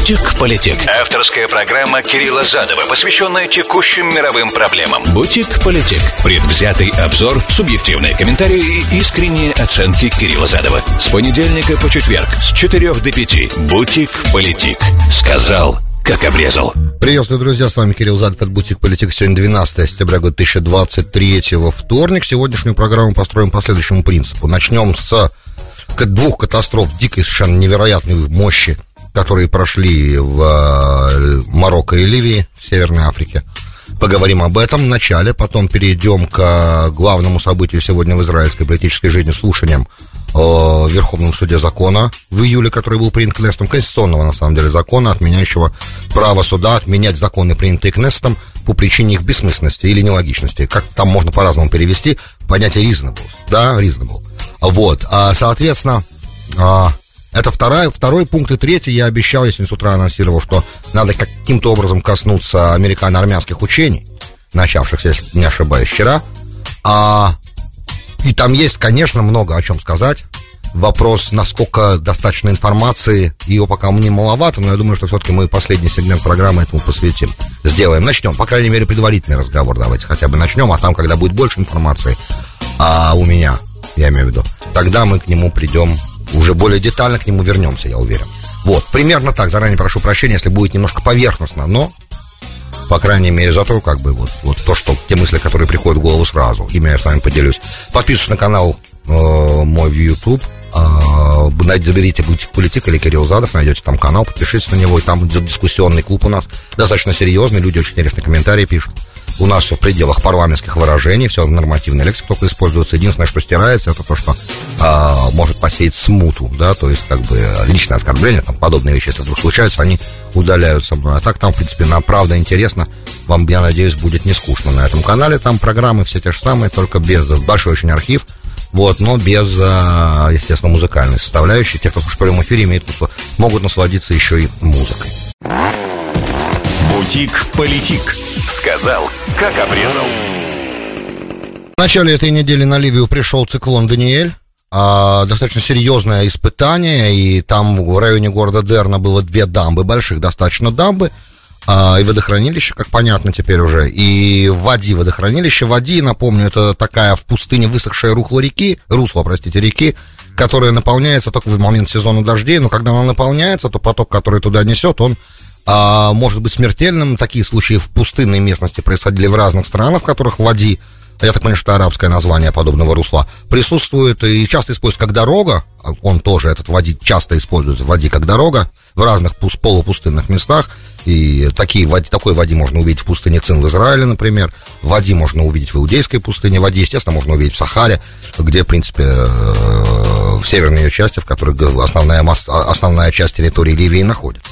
Бутик-политик. Авторская программа Кирилла Задова, посвященная текущим мировым проблемам. Бутик-политик. Предвзятый обзор, субъективные комментарии и искренние оценки Кирилла Задова. С понедельника по четверг с 4 до 5. Бутик-политик. Сказал, как обрезал. Приветствую, друзья, с вами Кирилл Задов от Бутик Политик. Сегодня 12 сентября года 2023 вторник. Сегодняшнюю программу построим по следующему принципу. Начнем с двух катастроф дикой, совершенно невероятной мощи которые прошли в э, Марокко и Ливии, в Северной Африке. Поговорим об этом в начале, потом перейдем к главному событию сегодня в израильской политической жизни, слушаниям о Верховном суде закона в июле, который был принят Кнестом, конституционного, на самом деле, закона, отменяющего право суда отменять законы, принятые Кнестом, по причине их бессмысленности или нелогичности. Как там можно по-разному перевести понятие reasonable. Да, reasonable. Вот, а, соответственно, а, это вторая, второй пункт и третий. Я обещал, если с утра анонсировал, что надо каким-то образом коснуться американо-армянских учений, начавшихся, если не ошибаюсь, вчера. А, и там есть, конечно, много о чем сказать. Вопрос, насколько достаточно информации, ее пока мне маловато, но я думаю, что все-таки мы последний сегмент программы этому посвятим. Сделаем. Начнем. По крайней мере, предварительный разговор давайте хотя бы начнем, а там, когда будет больше информации а, у меня, я имею в виду, тогда мы к нему придем уже более детально к нему вернемся, я уверен. Вот, примерно так, заранее прошу прощения, если будет немножко поверхностно, но, по крайней мере, зато как бы вот, вот то, что те мысли, которые приходят в голову сразу, ими я с вами поделюсь. Подписывайтесь на канал э, мой в YouTube, э, заберите «Бутик Политик» или Кирилл Задов, найдете там канал, подпишитесь на него, и там идет дискуссионный клуб у нас, достаточно серьезный, люди очень интересные комментарии пишут. У нас в пределах парламентских выражений, все в нормативной лексике только используется. Единственное, что стирается, это то, что а, может посеять смуту, да, то есть как бы личное оскорбление, там подобные вещи, если вдруг случаются, они удаляются мной. А так там, в принципе, на правда интересно. Вам, я надеюсь, будет не скучно на этом канале. Там программы все те же самые, только без большой очень архив. Вот, но без, а, естественно, музыкальной составляющей. Те, кто в прямом эфире имеют, могут насладиться еще и музыкой. Бутик-политик. Сказал, как обрезал. В начале этой недели на Ливию пришел циклон Даниэль. А, достаточно серьезное испытание, и там в районе города Дерна было две дамбы, больших достаточно дамбы, а, и водохранилище, как понятно теперь уже, и в водохранилище. Води, напомню, это такая в пустыне высохшая русло реки, русло, простите, реки, которая наполняется только в момент сезона дождей, но когда она наполняется, то поток, который туда несет, он а, может быть смертельным. Такие случаи в пустынной местности происходили в разных странах, в которых води, я так понимаю, что арабское название подобного русла, присутствует и часто используется как дорога, он тоже, этот води, часто используется води как дорога в разных полупустынных местах, и такие, такой води можно увидеть в пустыне Цин в Израиле, например, води можно увидеть в Иудейской пустыне, води, естественно, можно увидеть в Сахаре, где, в принципе, э, в северной ее части, в которой основная, основная часть территории Ливии находится.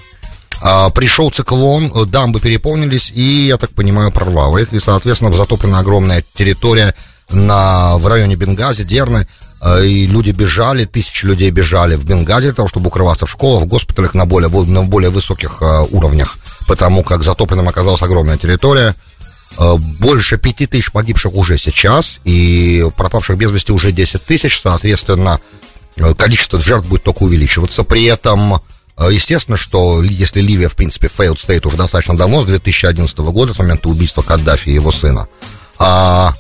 А, пришел циклон, э, дамбы переполнились и, я так понимаю, прорвало их. И, соответственно, затоплена огромная территория на, в районе Бенгази, Дерны. Э, и люди бежали, тысячи людей бежали в Бенгази для того, чтобы укрываться в школах, в госпиталях на более, на более высоких э, уровнях, потому как затопленным оказалась огромная территория. Больше пяти тысяч погибших уже сейчас, и пропавших без вести уже 10 тысяч, соответственно, количество жертв будет только увеличиваться. При этом а, естественно, что если Ливия, в принципе, failed state уже достаточно давно, с 2011 года, с момента убийства Каддафи и его сына, а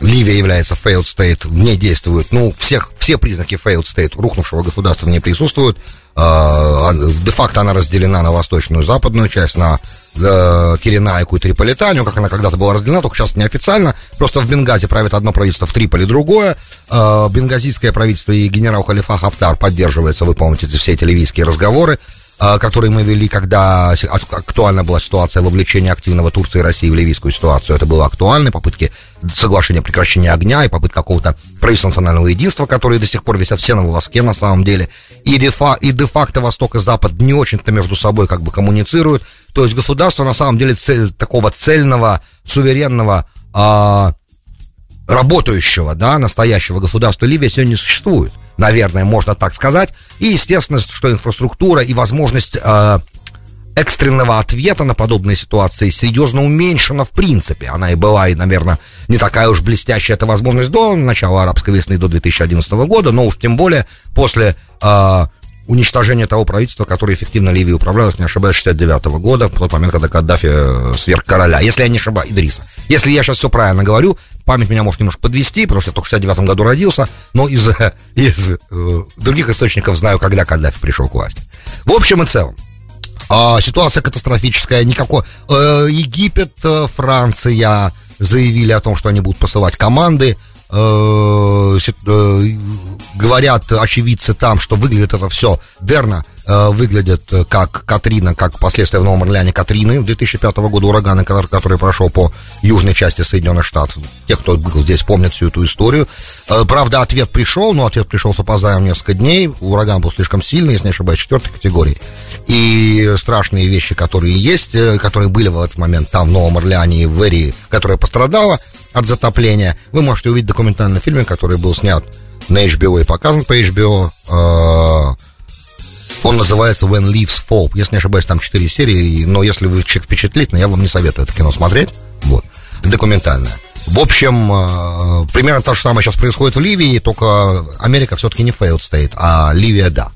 Ливия является failed state, в ней действуют, ну, всех, все признаки failed state, рухнувшего государства в ней присутствуют. А, де-факто она разделена на восточную и западную часть, на э, и Триполитанию, как она когда-то была разделена, только сейчас неофициально. Просто в Бенгазе правит одно правительство, в Триполи другое. Э, бенгазийское правительство и генерал Халифа Хафтар поддерживается, вы помните все эти ливийские разговоры. А, которые мы вели, когда актуальна была ситуация вовлечения активного Турции и России в ливийскую ситуацию. Это было актуально, попытки соглашения прекращения огня и попытка какого-то правительства национального единства, которые до сих пор висят все на волоске на самом деле. И, де-фа, и де-факто Восток и Запад не очень-то между собой как бы коммуницируют. То есть государство на самом деле цель, такого цельного, суверенного, а, работающего, да, настоящего государства Ливия сегодня не существует наверное, можно так сказать. И, естественно, что инфраструктура и возможность э, экстренного ответа на подобные ситуации серьезно уменьшена в принципе. Она и была, и, наверное, не такая уж блестящая эта возможность до начала арабской весны, до 2011 года, но уж тем более после э, уничтожение того правительства, которое эффективно Ливией управляло, не ошибаюсь, 69 -го года, в тот момент, когда Каддафи э, сверх короля. Если я не ошибаюсь, Идриса. Если я сейчас все правильно говорю, память меня может немножко подвести, потому что я только в 69 году родился, но из, из э, других источников знаю, когда Каддафи пришел к власти. В общем и целом, э, ситуация катастрофическая, никакой... Э, Египет, э, Франция заявили о том, что они будут посылать команды, говорят очевидцы там, что выглядит это все дерно, э, выглядит как Катрина, как последствия в Новом Орлеане Катрины 2005 года урагана, который, прошел по южной части Соединенных Штатов. Те, кто был здесь, помнят всю эту историю. Правда, ответ пришел, но ответ пришел с опозданием несколько дней. Ураган был слишком сильный, если не ошибаюсь, четвертой категории. И страшные вещи, которые есть, которые были в этот момент там, в Новом Орлеане и в Эри, которая пострадала, от затопления. Вы можете увидеть документальный фильм, который был снят на HBO и показан по HBO. Э, он называется When Leaves Fall. Если не ошибаюсь, там 4 серии, но если вы человек впечатлительный, я вам не советую это кино смотреть. Вот. Документальное. В общем, э, примерно то же самое сейчас происходит в Ливии, только Америка все-таки не failed state, а Ливия да.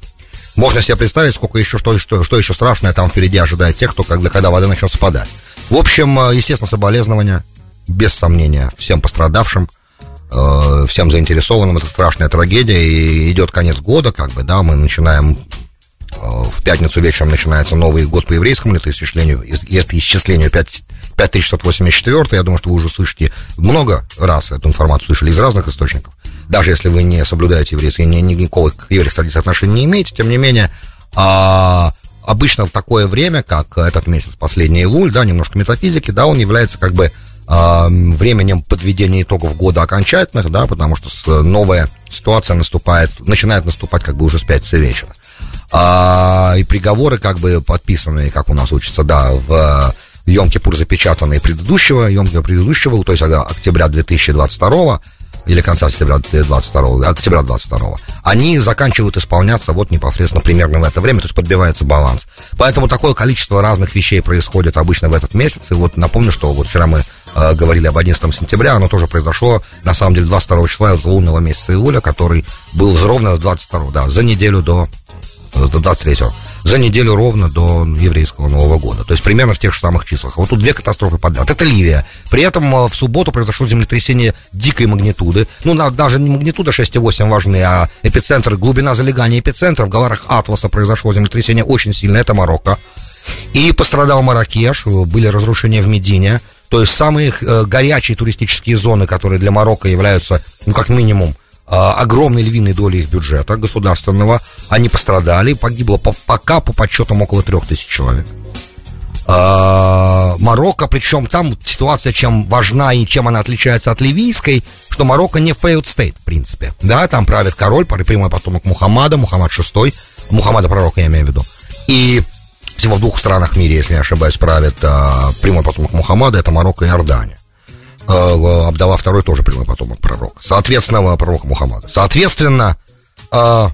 Можно себе представить, сколько еще, что, что, что еще страшное там впереди ожидает тех, кто, когда, когда вода начнет спадать. В общем, э, естественно, соболезнования без сомнения, всем пострадавшим, э, всем заинтересованным. Это страшная трагедия, и идет конец года, как бы, да, мы начинаем в пятницу вечером начинается Новый год по еврейскому летоисчислению, летоисчислению 5, 5684, я думаю, что вы уже слышите много раз эту информацию слышали из разных источников, даже если вы не соблюдаете еврейские, ни, никакого к еврейских традиций отношения не имеете, тем не менее, а, обычно в такое время, как этот месяц, последний Луль, да, немножко метафизики, да, он является как бы временем подведения итогов года окончательных, да, потому что новая ситуация наступает, начинает наступать как бы уже с пятницы вечера. А, и приговоры как бы подписанные, как у нас учатся, да, в Йом-Кипур запечатанные предыдущего, Йом предыдущего, то есть октября 2022 или конца сентября 22, октября 22, они заканчивают исполняться вот непосредственно примерно в это время, то есть подбивается баланс. Поэтому такое количество разных вещей происходит обычно в этот месяц. И вот напомню, что вот вчера мы э, говорили об 11 сентября, оно тоже произошло, на самом деле, 22 числа лунного месяца июля, который был ровно 22, да, за неделю до, до 23 за неделю ровно до еврейского Нового года. То есть примерно в тех же самых числах. Вот тут две катастрофы подряд. Это Ливия. При этом э, в субботу произошло землетрясение дикой магнитуды. Ну, даже не магнитуда 6,8 важны, а эпицентр, глубина залегания эпицентра. В горах Атласа произошло землетрясение очень сильное. Это Марокко. И пострадал Маракеш, были разрушения в Медине. То есть самые э, горячие туристические зоны, которые для Марокко являются, ну, как минимум, огромной львиной доли их бюджета государственного, они пострадали, погибло по, пока по подсчетам около трех тысяч человек. А, Марокко, причем там ситуация чем важна и чем она отличается от ливийской, что Марокко не failed state, в принципе. Да, там правит король, прямой потомок Мухаммада, Мухаммад VI, Мухаммада пророка я имею в виду. И всего в двух странах в мире, если не ошибаюсь, правит а, прямой потомок Мухаммада, это Марокко и Иордания. Э, Абдалла второй тоже прямой потомок пророка. Соответственно, пророка Мухаммада. Соответственно, э,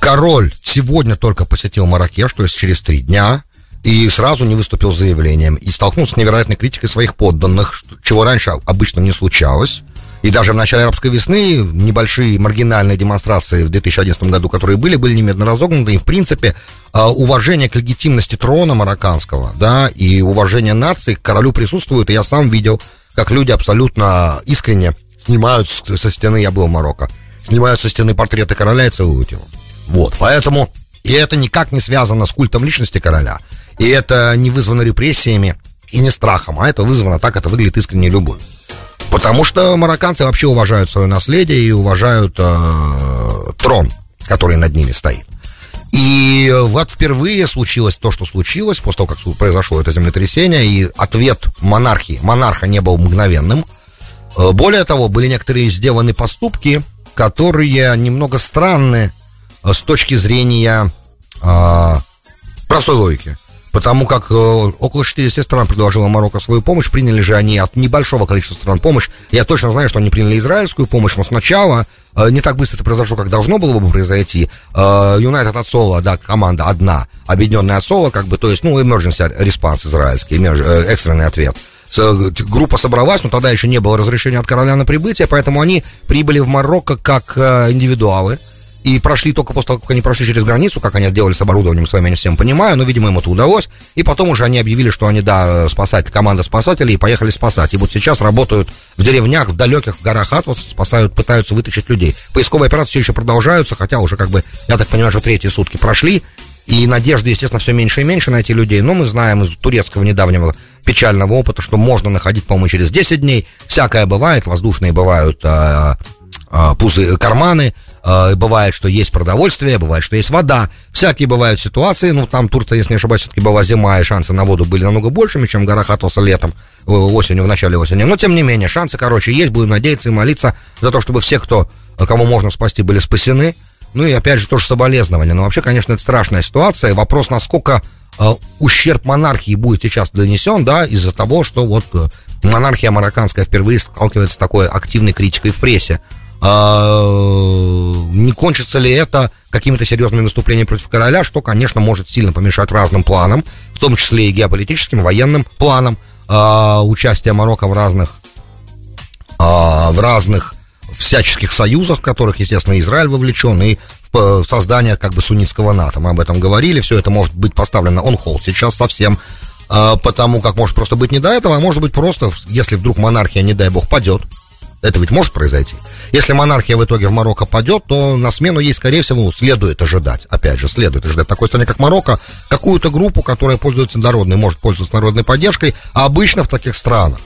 король сегодня только посетил Маракеш, то есть через три дня, и сразу не выступил с заявлением, и столкнулся с невероятной критикой своих подданных, чего раньше обычно не случалось. И даже в начале арабской весны небольшие маргинальные демонстрации в 2011 году, которые были, были немедленно разогнаны. И, в принципе, а, уважение к легитимности трона марокканского, да, и уважение нации к королю присутствует. И я сам видел, как люди абсолютно искренне снимают со стены, я был в Марокко, снимают со стены портреты короля и целуют его. Вот, поэтому, и это никак не связано с культом личности короля. И это не вызвано репрессиями и не страхом, а это вызвано так, это выглядит искренне любовью. Потому что марокканцы вообще уважают свое наследие и уважают э, трон, который над ними стоит. И вот впервые случилось то, что случилось, после того, как произошло это землетрясение, и ответ монархии, монарха не был мгновенным. Э, более того, были некоторые сделаны поступки, которые немного странны э, с точки зрения э, простой логики. Потому как э, около 60 стран предложило Марокко свою помощь, приняли же они от небольшого количества стран помощь. Я точно знаю, что они приняли израильскую помощь, но сначала э, не так быстро это произошло, как должно было бы произойти. Э, United от Соло, да, команда одна, объединенная от Соло, как бы, то есть, ну, emergency response израильский, э, экстренный ответ э, группа собралась, но тогда еще не было разрешения от короля на прибытие, поэтому они прибыли в Марокко как э, индивидуалы и прошли только после того, как они прошли через границу, как они делали с оборудованием своим, я не всем понимаю, но, видимо, им это удалось, и потом уже они объявили, что они, да, спасать, команда спасателей, и поехали спасать, и вот сейчас работают в деревнях, в далеких, в горах Атвос, спасают, пытаются вытащить людей. Поисковые операции все еще продолжаются, хотя уже, как бы, я так понимаю, что третьи сутки прошли, и надежды, естественно, все меньше и меньше найти людей. Но мы знаем из турецкого недавнего печального опыта, что можно находить, по-моему, через 10 дней. Всякое бывает, воздушные бывают а, а, пузы, карманы, бывает, что есть продовольствие, бывает, что есть вода. Всякие бывают ситуации. Ну, там Турция, если не ошибаюсь, все-таки была зима, и шансы на воду были намного большими, чем горах Атласа летом, э, осенью, в начале осени. Но, тем не менее, шансы, короче, есть. Будем надеяться и молиться за то, чтобы все, кто, кого можно спасти, были спасены. Ну и опять же тоже соболезнования. Но вообще, конечно, это страшная ситуация. Вопрос, насколько э, ущерб монархии будет сейчас донесен, да, из-за того, что вот э, монархия марокканская впервые сталкивается с такой активной критикой в прессе. А, не кончится ли это какими-то серьезными выступлениями против короля, что, конечно, может сильно помешать разным планам, в том числе и геополитическим, военным планам, а, участия Марокко в разных, а, в разных всяческих союзах, в которых, естественно, Израиль вовлечен, и в создание как бы суннитского НАТО. Мы об этом говорили, все это может быть поставлено он холл сейчас совсем, э, потому как может просто быть не до этого, а может быть просто, если вдруг монархия, не дай бог, падет, это ведь может произойти. Если монархия в итоге в Марокко падет, то на смену ей, скорее всего, следует ожидать. Опять же, следует ожидать такой стране, как Марокко, какую-то группу, которая пользуется народной, может пользоваться народной поддержкой, а обычно в таких странах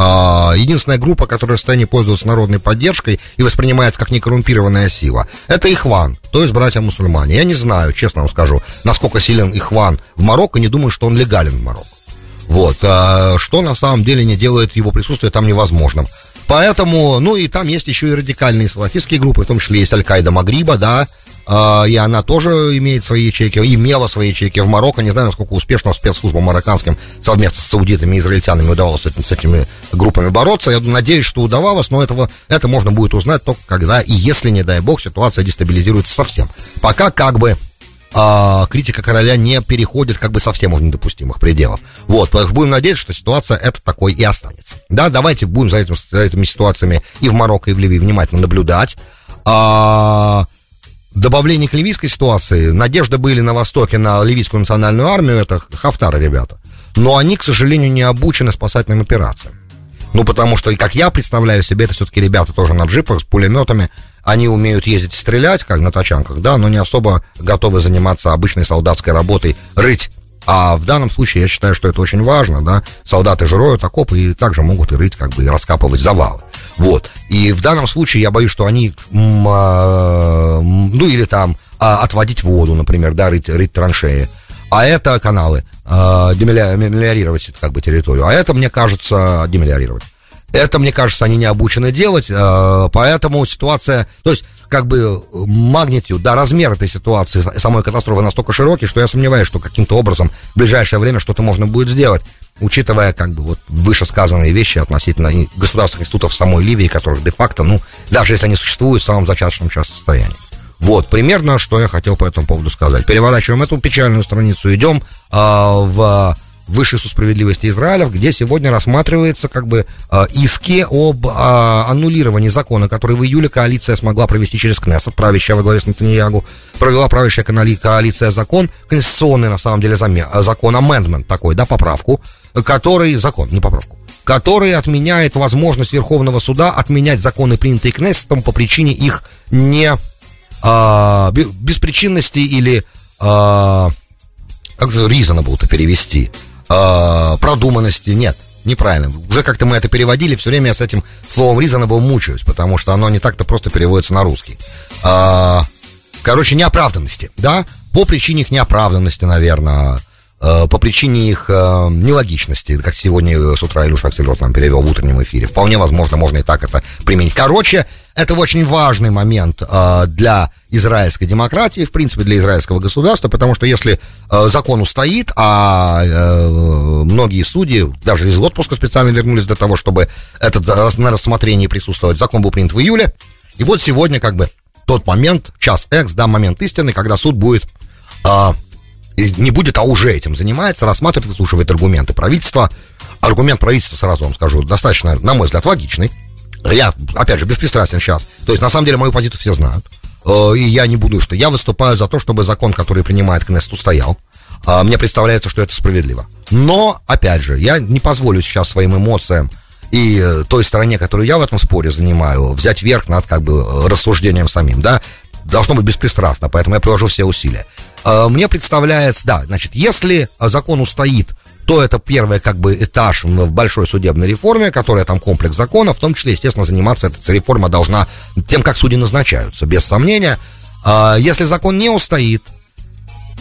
а, единственная группа, которая в состоянии пользоваться народной поддержкой и воспринимается как некоррумпированная сила, это Ихван, то есть братья-мусульмане. Я не знаю, честно вам скажу, насколько силен Ихван в Марокко, не думаю, что он легален в Марокко. Вот, а, что на самом деле не делает его присутствие там невозможным. Поэтому, ну и там есть еще и радикальные салафистские группы, в том числе есть Аль-Каида Магриба, да, а, и она тоже имеет свои ячейки, имела свои ячейки в Марокко. Не знаю, насколько успешно спецслужбам марокканским совместно с саудитами и израильтянами удавалось с, этим, с этими группами бороться. Я надеюсь, что удавалось, но этого, это можно будет узнать только когда и если, не дай бог, ситуация дестабилизируется совсем. Пока как бы а, критика короля не переходит как бы совсем уже недопустимых пределов. Вот, будем надеяться, что ситуация это такой и останется. Да, давайте будем за, этим, за этими ситуациями и в Марокко, и в Ливии внимательно наблюдать. А, добавление к ливийской ситуации, надежды были на Востоке на ливийскую национальную армию, это хафтары ребята. Но они, к сожалению, не обучены спасательным операциям. Ну, потому что, как я представляю себе, это все-таки ребята тоже на джипах с пулеметами. Они умеют ездить стрелять, как на тачанках, да, но не особо готовы заниматься обычной солдатской работой, рыть. А в данном случае я считаю, что это очень важно, да. Солдаты же роют окопы и также могут и рыть, как бы, и раскапывать завалы. Вот. И в данном случае я боюсь, что они, а, ну или там а, отводить воду, например, да, рыть, рыть траншеи. А это каналы, а, демелиорировать как бы территорию. А это, мне кажется, демелиорировать. Это, мне кажется, они не обучены делать, поэтому ситуация, то есть как бы магнитью, да, размер этой ситуации, самой катастрофы настолько широкий, что я сомневаюсь, что каким-то образом в ближайшее время что-то можно будет сделать учитывая как бы вот вышесказанные вещи относительно государственных институтов самой Ливии, которых де-факто, ну, даже если они существуют в самом зачаточном сейчас состоянии. Вот, примерно, что я хотел по этому поводу сказать. Переворачиваем эту печальную страницу, идем а, в Высший суд справедливости Израиля, где сегодня рассматривается как бы э, иски об э, аннулировании закона, который в июле коалиция смогла провести через Кнессет, правящая во главе с Натаньягу, провела правящая коалиция закон, конституционный на самом деле закон, amendment такой, да, поправку, который, закон, не поправку, который отменяет возможность Верховного суда отменять законы, принятые Кнессетом по причине их не а, беспричинности или а, как же reasonable-то перевести, а, продуманности, нет, неправильно. Уже как-то мы это переводили, все время я с этим словом reasonable мучаюсь, потому что оно не так-то просто переводится на русский. А, короче, неоправданности, да, по причине их неоправданности, наверное, Э, по причине их э, нелогичности, как сегодня с утра Илюша Аксельрот нам перевел в утреннем эфире. Вполне возможно, можно и так это применить. Короче, это очень важный момент э, для израильской демократии, в принципе, для израильского государства, потому что если закон устоит, а многие судьи даже из отпуска специально вернулись для того, чтобы этот на рассмотрении присутствовать, закон был принят в июле, и вот сегодня как бы тот момент, час X, да, момент истины, когда суд будет не будет, а уже этим занимается, рассматривает, выслушивает аргументы правительства. Аргумент правительства, сразу вам скажу, достаточно, на мой взгляд, логичный. Я, опять же, беспристрастен сейчас. То есть, на самом деле, мою позицию все знают. э, и я не буду, что я выступаю за то, чтобы закон, который принимает Кнессет, устоял. Э, мне представляется, что это справедливо. Но, опять же, я не позволю сейчас своим эмоциям и э, той стороне, которую я в этом споре занимаю, взять верх над как бы рассуждением самим, да, должно быть беспристрастно, поэтому я приложу все усилия. Э, мне представляется, да, значит, если закон устоит, то это первый как бы этаж в большой судебной реформе, которая там комплекс законов, в том числе, естественно, заниматься эта реформа должна тем, как судьи назначаются, без сомнения. Э, если закон не устоит,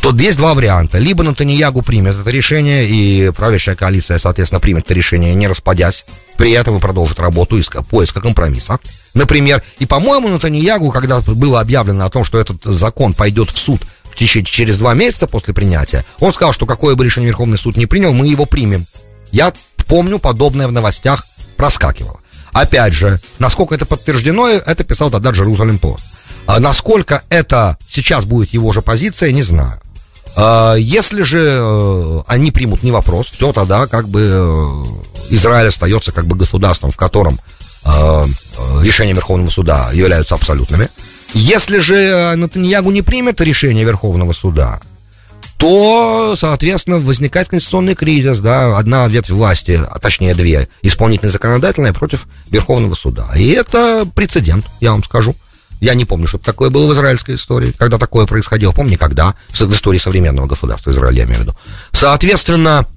то есть два варианта. Либо Натаньягу примет это решение, и правящая коалиция, соответственно, примет это решение, не расходясь, при этом и продолжит работу иска, поиска компромисса. Например, и, по-моему, Натаньягу, когда было объявлено о том, что этот закон пойдет в суд через два месяца после принятия, он сказал, что какое бы решение Верховный суд не принял, мы его примем. Я помню, подобное в новостях проскакивало. Опять же, насколько это подтверждено, это писал тогда Jerusalem Post. А насколько это сейчас будет его же позиция, не знаю. А, если же э, они примут не вопрос, все тогда как бы э, Израиль остается как бы государством, в котором э, решения Верховного суда являются абсолютными. Если же Натаньягу не примет решение Верховного суда, то, соответственно, возникает конституционный кризис, да, одна ветвь власти, а точнее две, исполнительная законодательная против Верховного суда. И это прецедент, я вам скажу. Я не помню, что такое было в израильской истории, когда такое происходило. Помню, никогда. В истории современного государства Израиля, я имею в виду. Соответственно,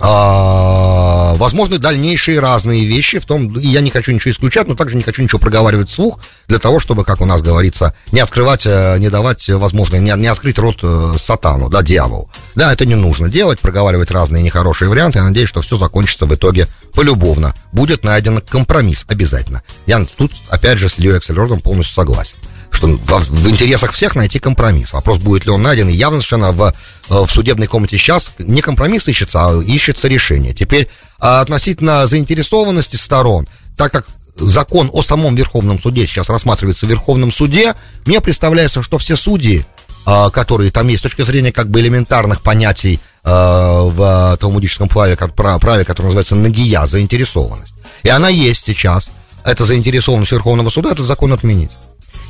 а, возможны дальнейшие разные вещи, в том, я не хочу ничего исключать, но также не хочу ничего проговаривать вслух, для того, чтобы, как у нас говорится, не открывать, э, не давать возможность, не, не открыть рот э, сатану, да, дьяволу. Да, это не нужно делать, проговаривать разные нехорошие варианты, я надеюсь, что все закончится в итоге полюбовно. Будет найден компромисс обязательно. Я тут, опять же, с Льюи Эксельродом полностью согласен что в, в интересах всех найти компромисс. Вопрос, будет ли он найден, и явно совершенно в, э, в судебной комнате сейчас не компромисс ищется, а ищется решение. Теперь а, относительно заинтересованности сторон, так как закон о самом Верховном суде сейчас рассматривается в Верховном суде, мне представляется, что все судьи, а, которые там есть с точки зрения как бы элементарных понятий а, в талмудическом праве, праве, которое называется нагия, заинтересованность. И она есть сейчас. Это заинтересованность Верховного суда, этот закон отменить.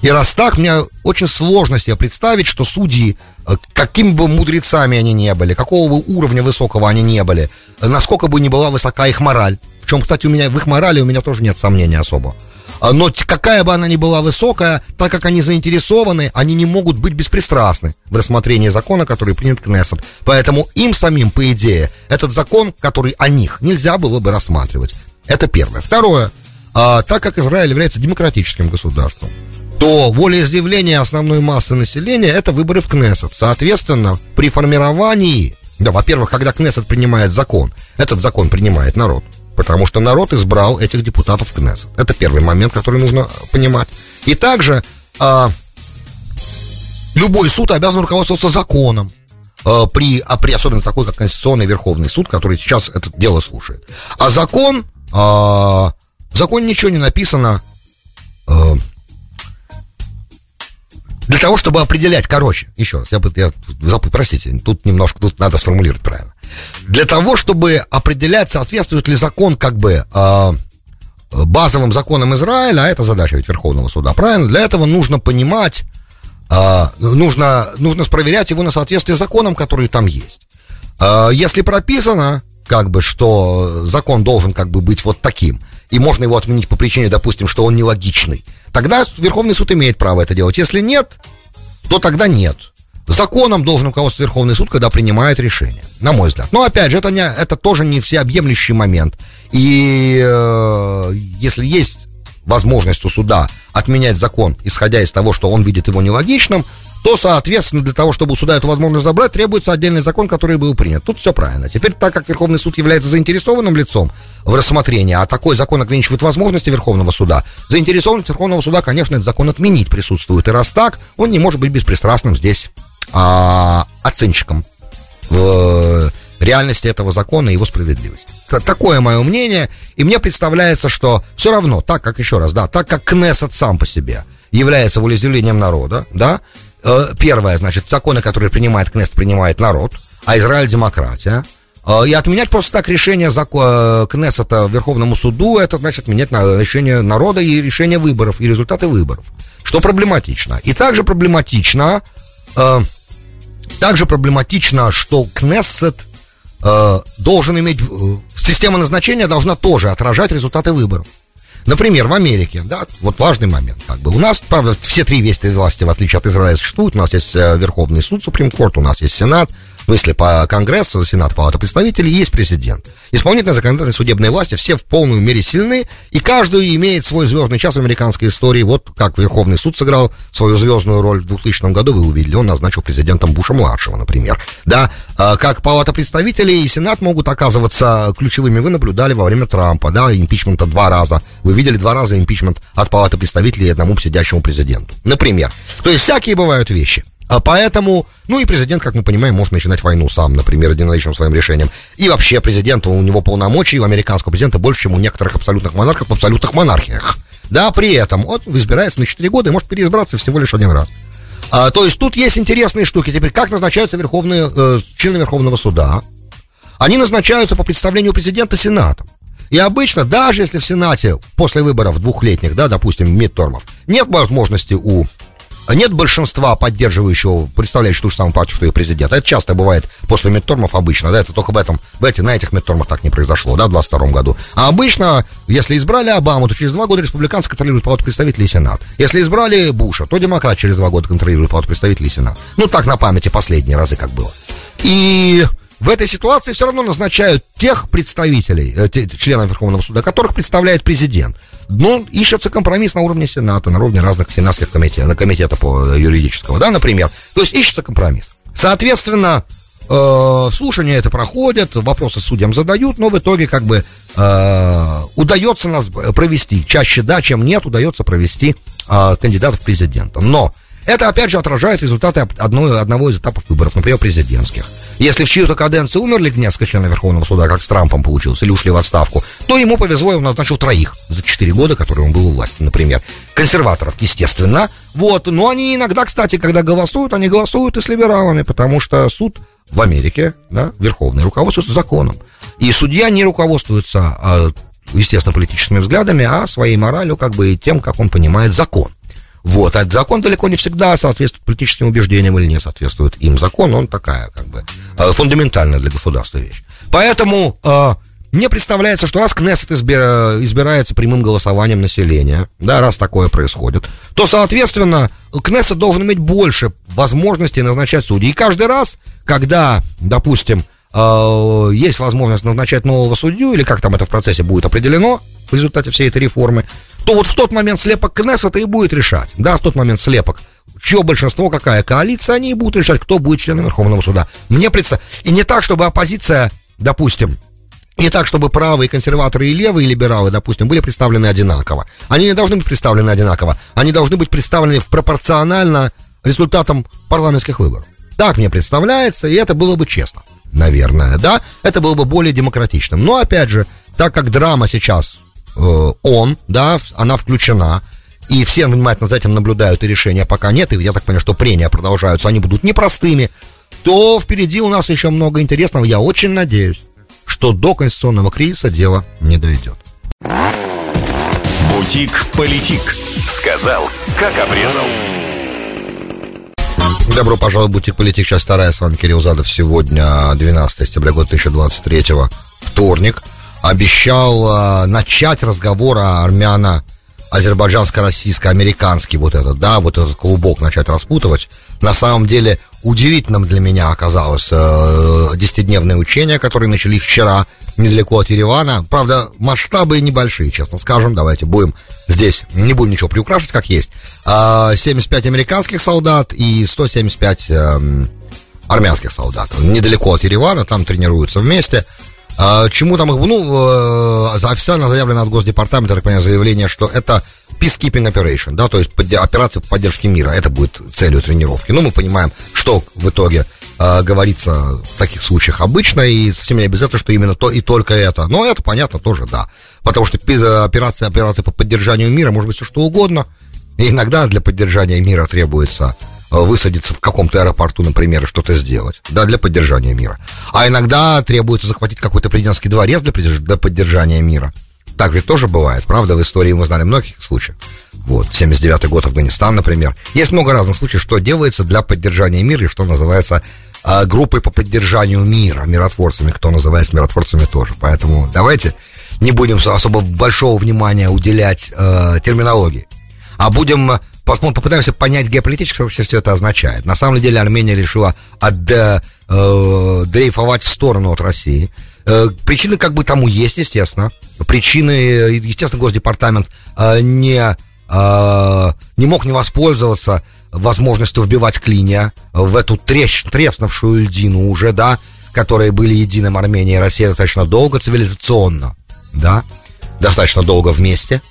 И раз так, мне очень сложно себе представить, что судьи, э, какими бы мудрецами они не были, какого бы уровня высокого они не были, э, насколько бы ни была высока их мораль, в чем, кстати, у меня в их морали у меня тоже нет сомнений особо. А, но какая бы она ни была высокая, так как они заинтересованы, они не могут быть беспристрастны в рассмотрении закона, который принят Кнессет. Поэтому им самим, по идее, этот закон, который о них, нельзя было бы рассматривать. Это первое. Второе. А, так как Израиль является демократическим государством, то волеизъявление основной массы населения это выборы в Кнессет. Соответственно, при формировании, да, во-первых, когда Кнессет принимает закон, этот закон принимает народ, потому что народ избрал этих депутатов в Кнессет. Это первый момент, который нужно понимать. И также а, любой суд обязан руководствоваться законом. А, при, а при особенно такой, как Конституционный Верховный суд, который сейчас это дело слушает. А закон, а, в законе ничего не написано, а, для того, чтобы определять, короче, еще раз, я, я забыл, простите, тут немножко, тут надо сформулировать правильно. Для того, чтобы определять, соответствует ли закон как бы э, базовым законам Израиля, а это задача ведь Верховного суда, правильно? Для этого нужно понимать, э, нужно, нужно проверять его на соответствие законам, которые там есть. Э, если прописано, как бы, что закон должен как бы быть вот таким, и можно его отменить по причине, допустим, что он нелогичный, тогда Верховный суд имеет право это делать. Если нет, то тогда нет. Законом должен руководствоваться Верховный суд, когда принимает решение, на мой взгляд. Но опять же, это, не, это тоже не всеобъемлющий момент. И э, если есть возможность у суда отменять закон, исходя из того, что он видит его нелогичным, то, соответственно, для того, чтобы у суда эту возможность забрать, требуется отдельный закон, который был принят. Тут все правильно. Теперь, так как Верховный суд является заинтересованным лицом в рассмотрении, а такой закон ограничивает возможности Верховного суда, заинтересованность Верховного суда, конечно, этот закон отменить присутствует. И раз так, он не может быть беспристрастным здесь а, оценщиком в реальности этого закона и его справедливости. Такое мое мнение, и мне представляется, что все равно, так как, еще раз, да, так как Кнессет сам по себе является волеизъявлением народа, да, Э, первое, значит, законы, которые принимает Кнест, принимает народ, а Израиль демократия. Э, и отменять просто так решение закона, э, Кнессета Верховному суду, это значит менять решение народа и решение выборов, и результаты выборов. что проблематично. И также проблематично, э, также проблематично, что Кнессет э, должен иметь, э, система назначения должна тоже отражать результаты выборов. Например, в Америке, да, вот важный момент, как бы. У нас, правда, все три вести власти, в отличие от Израиля, существуют. У нас есть э, Верховный суд, Суприм Корт, у нас есть Сенат, ну, если по Конгрессу, Сенат, Палата представителей, есть президент. Исполнительная, законодательная, судебные власти все в полную мере сильны, и каждый имеет свой звездный час в американской истории. Вот как Верховный суд сыграл свою звездную роль в 2000 году, вы увидели, он назначил президентом Буша-младшего, например. Да, а как Палата представителей и Сенат могут оказываться ключевыми, вы наблюдали во время Трампа, да, импичмента два раза. Вы видели два раза импичмент от Палаты представителей одному сидящему президенту. Например. То есть всякие бывают вещи. А поэтому, ну и президент, как мы понимаем, может начинать войну сам, например, единоличным своим решением. И вообще президент, у него полномочий у американского президента больше, чем у некоторых абсолютных монархов в абсолютных монархиях. Да, при этом он избирается на 4 года и может переизбраться всего лишь один раз. А, то есть тут есть интересные штуки. Теперь, как назначаются верховные, э, члены Верховного суда? Они назначаются по представлению президента Сенатом. И обычно, даже если в Сенате после выборов двухлетних, да, допустим, мидтормов, нет возможности у нет большинства поддерживающего, представляющего ту же самую партию, что и президент. Это часто бывает после медтормов обычно, да, это только в этом, в эти, на этих медтормах так не произошло, да, в 22 году. А обычно, если избрали Обаму, то через два года республиканцы контролируют палату представителей и Сенат. Если избрали Буша, то демократ через два года контролирует палату представителей и Сенат. Ну, так на памяти последние разы как было. И в этой ситуации все равно назначают тех представителей, э, членов Верховного суда, которых представляет президент. Но ищется компромисс на уровне Сената, на уровне разных сенатских комитетов, комитета по юридического, да, например. То есть ищется компромисс. Соответственно, э, слушания это проходят, вопросы судьям задают, но в итоге как бы э, удается нас провести, чаще да, чем нет, удается провести э, кандидатов в президента. Но это, опять же, отражает результаты одной, одного из этапов выборов, например, президентских. Если в чью-то каденцию умерли несколько членов Верховного суда, как с Трампом получилось, или ушли в отставку, то ему повезло, и он назначил троих за четыре года, которые он был у власти, например. Консерваторов, естественно. Вот, но они иногда, кстати, когда голосуют, они голосуют и с либералами, потому что суд в Америке, да, Верховный, руководствуется законом. И судья не руководствуется, а, естественно, политическими взглядами, а своей моралью, как бы, и тем, как он понимает закон. Вот, а закон далеко не всегда соответствует политическим убеждениям или не соответствует им. Закон, он такая, как бы, э, фундаментальная для государства вещь. Поэтому э, мне представляется, что раз Кнессет избира, избирается прямым голосованием населения, да, раз такое происходит, то, соответственно, Кнессет должен иметь больше возможностей назначать судей. И каждый раз, когда, допустим, э, есть возможность назначать нового судью, или как там это в процессе будет определено в результате всей этой реформы, то вот в тот момент слепок Кнессета и будет решать. Да, в тот момент слепок. Чье большинство, какая коалиция, они и будут решать, кто будет членом Верховного суда. Мне представляется. И не так, чтобы оппозиция, допустим, не так, чтобы правые консерваторы и левые либералы, допустим, были представлены одинаково. Они не должны быть представлены одинаково. Они должны быть представлены в пропорционально результатам парламентских выборов. Так мне представляется, и это было бы честно. Наверное, да? Это было бы более демократичным. Но, опять же, так как драма сейчас э, он, да, она включена, и все внимательно за этим наблюдают, и решения пока нет, и я так понимаю, что прения продолжаются, они будут непростыми, то впереди у нас еще много интересного. Я очень надеюсь, что до конституционного кризиса дело не дойдет. Бутик-политик. Сказал, как обрезал. Добро пожаловать в Бутик Политик, часть вторая. С вами Кирилл Задов. Сегодня 12 октября года 2023, вторник обещал э, начать разговор о армяно азербайджанско-российско-американский вот этот, да, вот этот клубок начать распутывать. На самом деле удивительным для меня оказалось э, десятидневное учение, которое начали вчера недалеко от Еревана. Правда, масштабы небольшие, честно скажем. Давайте будем здесь, не будем ничего приукрашивать, как есть. Э, 75 американских солдат и 175 э, армянских солдат. Недалеко от Еревана, там тренируются вместе. А, чему там их, ну, э, официально заявлено от Госдепартамента, так понимаю, заявление, что это peacekeeping operation, да, то есть операция по поддержке мира, это будет целью тренировки. Ну, мы понимаем, что в итоге э, говорится в таких случаях обычно, и совсем не обязательно, что именно то и только это. Но это понятно тоже, да. Потому что операция, операция по поддержанию мира может быть все что угодно. И иногда для поддержания мира требуется высадиться в каком-то аэропорту, например, и что-то сделать, да, для поддержания мира. А иногда требуется захватить какой-то президентский дворец для, поддержания мира. Так ведь тоже бывает, правда? В истории мы знали многих случаев. Вот, 79-й год Афганистан, например. Есть много разных случаев, что делается для поддержания мира и что называется э, группой по поддержанию мира, миротворцами, кто называется миротворцами тоже. Поэтому давайте не будем особо большого внимания уделять э, терминологии, а будем попытаемся понять геополитически, что вообще все это означает. На самом деле Армения решила от, э, дрейфовать в сторону от России. Э, причины как бы тому есть, естественно. Причины, естественно, Госдепартамент э, не, э, не мог не воспользоваться возможностью вбивать клинья в эту трещ, треснувшую льдину уже, да, которые были единым Армения и Россия достаточно долго цивилизационно, да, достаточно долго вместе.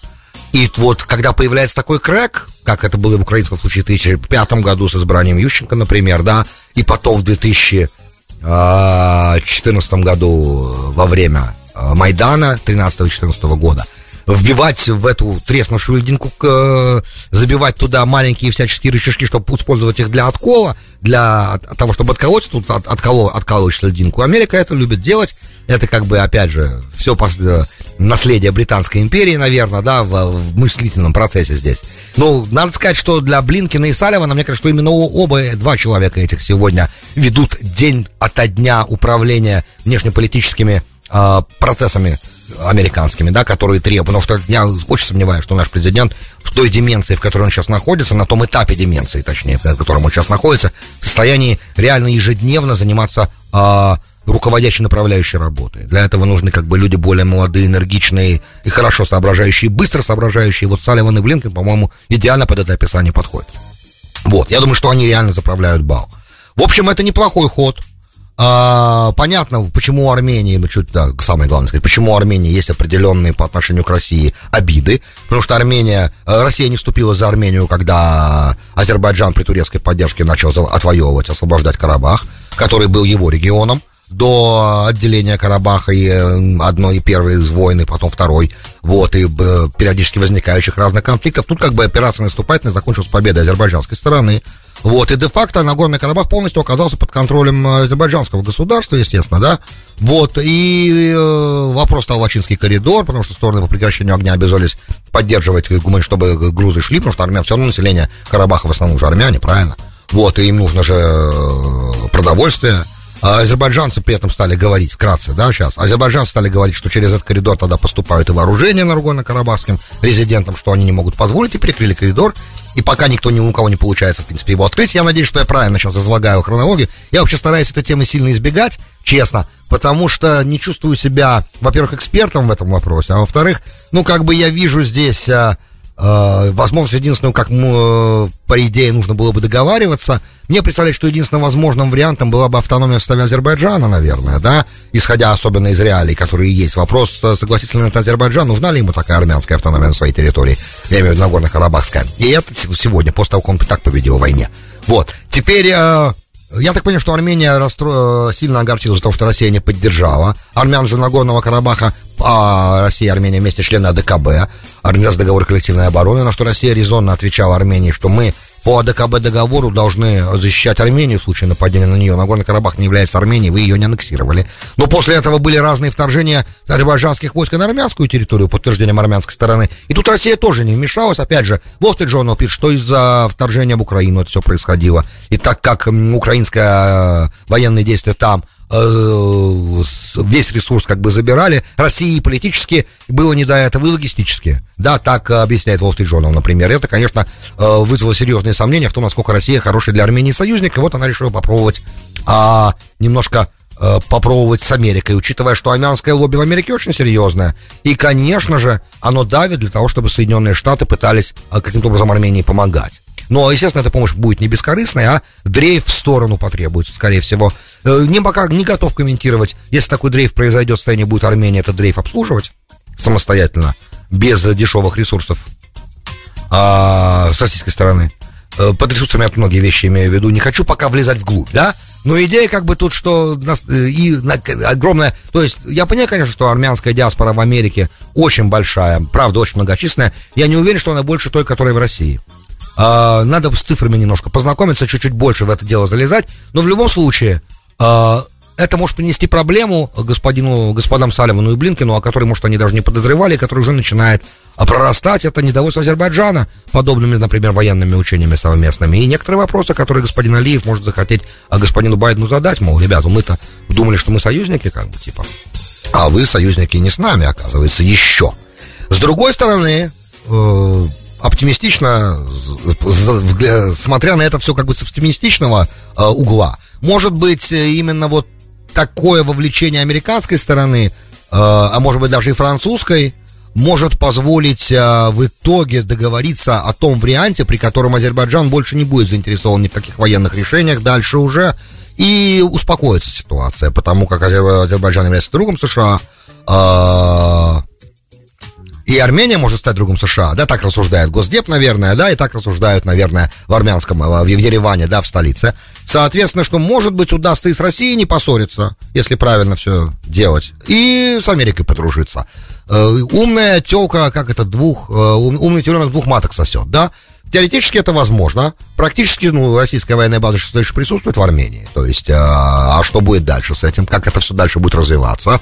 И вот когда появляется такой крэк, как это было в украинском случае в 2005 году с избранием Ющенко, например, да, и потом в 2014 году во время э, Майдана 13-14 года, вбивать в эту треснувшую льдинку, э, забивать туда маленькие всяческие рычажки, чтобы использовать их для откола, для того, чтобы отколоть тут от, отколо, отколоть льдинку. Америка это любит делать. Это как бы, опять же, все э, наследие Британской империи, наверное, да, в, в мыслительном процессе здесь. Ну, надо сказать, что для Блинкина и Салливана, мне кажется, что именно оба, два человека этих сегодня ведут день ото дня управления внешнеполитическими э, процессами американскими, да, которые требуют, потому что я очень сомневаюсь, что наш президент в той деменции, в которой он сейчас находится, на том этапе деменции, точнее, в котором он сейчас находится, в состоянии реально ежедневно заниматься э, руководящей направляющей работой. Для этого нужны как бы люди более молодые, энергичные и хорошо соображающие, быстро соображающие. Вот Салливан и Блинкен, по-моему, идеально под это описание подходят. Вот, я думаю, что они реально заправляют бал. В общем, это неплохой ход. А, понятно, почему у Армении, мы чуть, да, самое главное сказать, почему у Армении есть определенные по отношению к России обиды, потому что Армения, э, Россия не вступила за Армению, когда Азербайджан при турецкой поддержке начал отвоевывать, освобождать Карабах, который был его регионом до отделения Карабаха и э, одной и первой из войн, и потом второй, вот, и э, периодически возникающих разных конфликтов. Тут как бы операция наступательная закончилась победой азербайджанской стороны. Вот, и де-факто Нагорный Карабах полностью оказался под контролем э, азербайджанского государства, естественно, да. Вот, и э, вопрос стал Лачинский коридор, потому что стороны по прекращению огня обязались поддерживать, чтобы грузы шли, потому что армян, все равно население Карабаха в основном уже армяне, правильно? Вот, и им нужно же продовольствие, азербайджанцы при этом стали говорить, вкратце, да, сейчас, азербайджанцы стали говорить, что через этот коридор тогда поступают и вооружения на Нагорно-Карабахским резидентам, что они не могут позволить, и перекрыли коридор, и пока никто ни у кого не получается, в принципе, его открыть. Я надеюсь, что я правильно сейчас излагаю хронологию. Я вообще стараюсь этой темы сильно избегать, честно, потому что не чувствую себя, во-первых, экспертом в этом вопросе, а во-вторых, ну, как бы я вижу здесь а, а, возможность единственную, как э, по идее нужно было бы договариваться. Мне представляется, что единственным возможным вариантом была бы автономия в составе Азербайджана, наверное, да, исходя особенно из реалий, которые есть. Вопрос, э, согласится ли это Азербайджан, нужна ли ему такая армянская автономия на своей территории, я имею в виду Нагорно-Карабахская. И это сегодня, после того, как он так победил в войне. Вот, теперь... Э, я так понимаю, что Армения расстро... сильно огорчилась из-за того, что Россия не поддержала. Армян же Нагорного Карабаха, а Россия и Армения вместе члены АДКБ, Организация договора коллективной обороны, на что Россия резонно отвечала Армении, что мы по АДКБ договору должны защищать Армению в случае нападения на нее. Нагорный Карабах не является Арменией, вы ее не аннексировали. Но после этого были разные вторжения азербайджанских войск на армянскую территорию, подтверждением армянской стороны. И тут Россия тоже не вмешалась. Опять же, Wall Street Journal пишет, что из-за вторжения в Украину это все происходило. И так как украинское э, военные действия там весь ресурс как бы забирали. России политически было не до этого, и логистически. Да, так объясняет Wall Street например. Это, конечно, э, вызвало серьезные сомнения в том, насколько Россия хороший для Армении союзник. И вот она решила попробовать а, немножко э, попробовать с Америкой, учитывая, что армянское лобби в Америке очень серьезное. И, конечно же, оно давит для того, чтобы Соединенные Штаты пытались каким-то образом Армении помогать. Но, естественно, эта помощь будет не бескорыстной, а дрейф в сторону потребуется, скорее всего. Э, не пока не готов комментировать, если такой дрейф произойдет, в состоянии будет Армения этот дрейф обслуживать самостоятельно, без дешевых ресурсов а, с российской стороны. Э, под ресурсами я многие вещи имею в виду. Не хочу пока влезать вглубь, да? Но идея как бы тут, что нас, э, и огромная... То есть, я понимаю, конечно, что армянская диаспора в Америке очень большая, правда, очень многочисленная. Я не уверен, что она больше той, которая в России. А, надо с цифрами немножко познакомиться, чуть-чуть больше в это дело залезать. Но в любом случае, это может принести проблему господину, господам Салливану и Блинкину, о которой, может, они даже не подозревали, который уже начинает прорастать. Это недовольство Азербайджана подобными, например, военными учениями совместными. И некоторые вопросы, которые господин Алиев может захотеть а господину Байдену задать, мол, ребята, мы-то думали, что мы союзники, как бы, типа. А вы союзники не с нами, оказывается, еще. С другой стороны, э, оптимистично, смотря на это все как бы с оптимистичного э, угла, может быть, э, именно вот такое вовлечение американской стороны, э, а может быть даже и французской, может позволить э, в итоге договориться о том варианте, при котором Азербайджан больше не будет заинтересован ни в каких военных решениях дальше уже, и успокоится ситуация, потому как Азербайджан является другом США, э, и Армения может стать другом США, да, так рассуждает Госдеп, наверное, да, и так рассуждают, наверное, в армянском, в Ереване, да, в столице. Соответственно, что, может быть, удастся и с Россией не поссориться, если правильно все делать, и с Америкой подружиться. Э, умная телка, как это, двух, э, умный теленок двух маток сосет, да? Теоретически это возможно. Практически, ну, российская военная база сейчас присутствует в Армении. То есть, а, а что будет дальше с этим? Как это все дальше будет развиваться?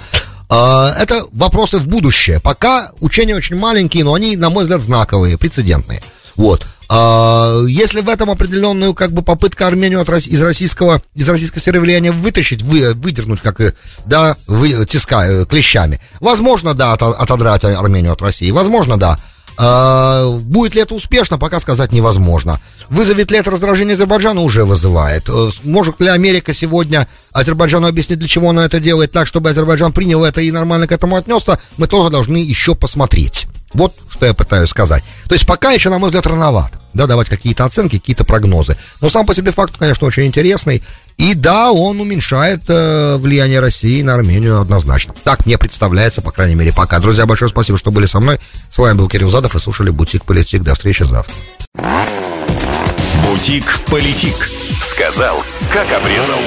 А, это вопросы в будущее. Пока учения очень маленькие, но они, на мой взгляд, знаковые, прецедентные. Вот. А, если в этом определенную как бы попытка Армению от, из российского из российской сферы влияния вытащить, вы, выдернуть как да, вы, тиска э, клещами, возможно, да, от, отодрать Армению от России, возможно, да. А, будет ли это успешно, пока сказать невозможно. Вызовет ли это раздражение Азербайджана, уже вызывает. Э, может ли Америка сегодня Азербайджану объяснить, для чего она это делает, так, чтобы Азербайджан принял это и нормально к этому отнесся, мы тоже должны еще посмотреть. Вот что я пытаюсь сказать. То есть пока еще, на мой взгляд, рановато, да, давать какие-то оценки, какие-то прогнозы. Но сам по себе факт, конечно, очень интересный. И да, он уменьшает э, влияние России на Армению однозначно. Так мне представляется, по крайней мере, пока. Друзья, большое спасибо, что были со мной. С вами был Кирилл Задов и слушали Бутик Политик. До встречи завтра. Бутик Политик. Сказал, как обрезал.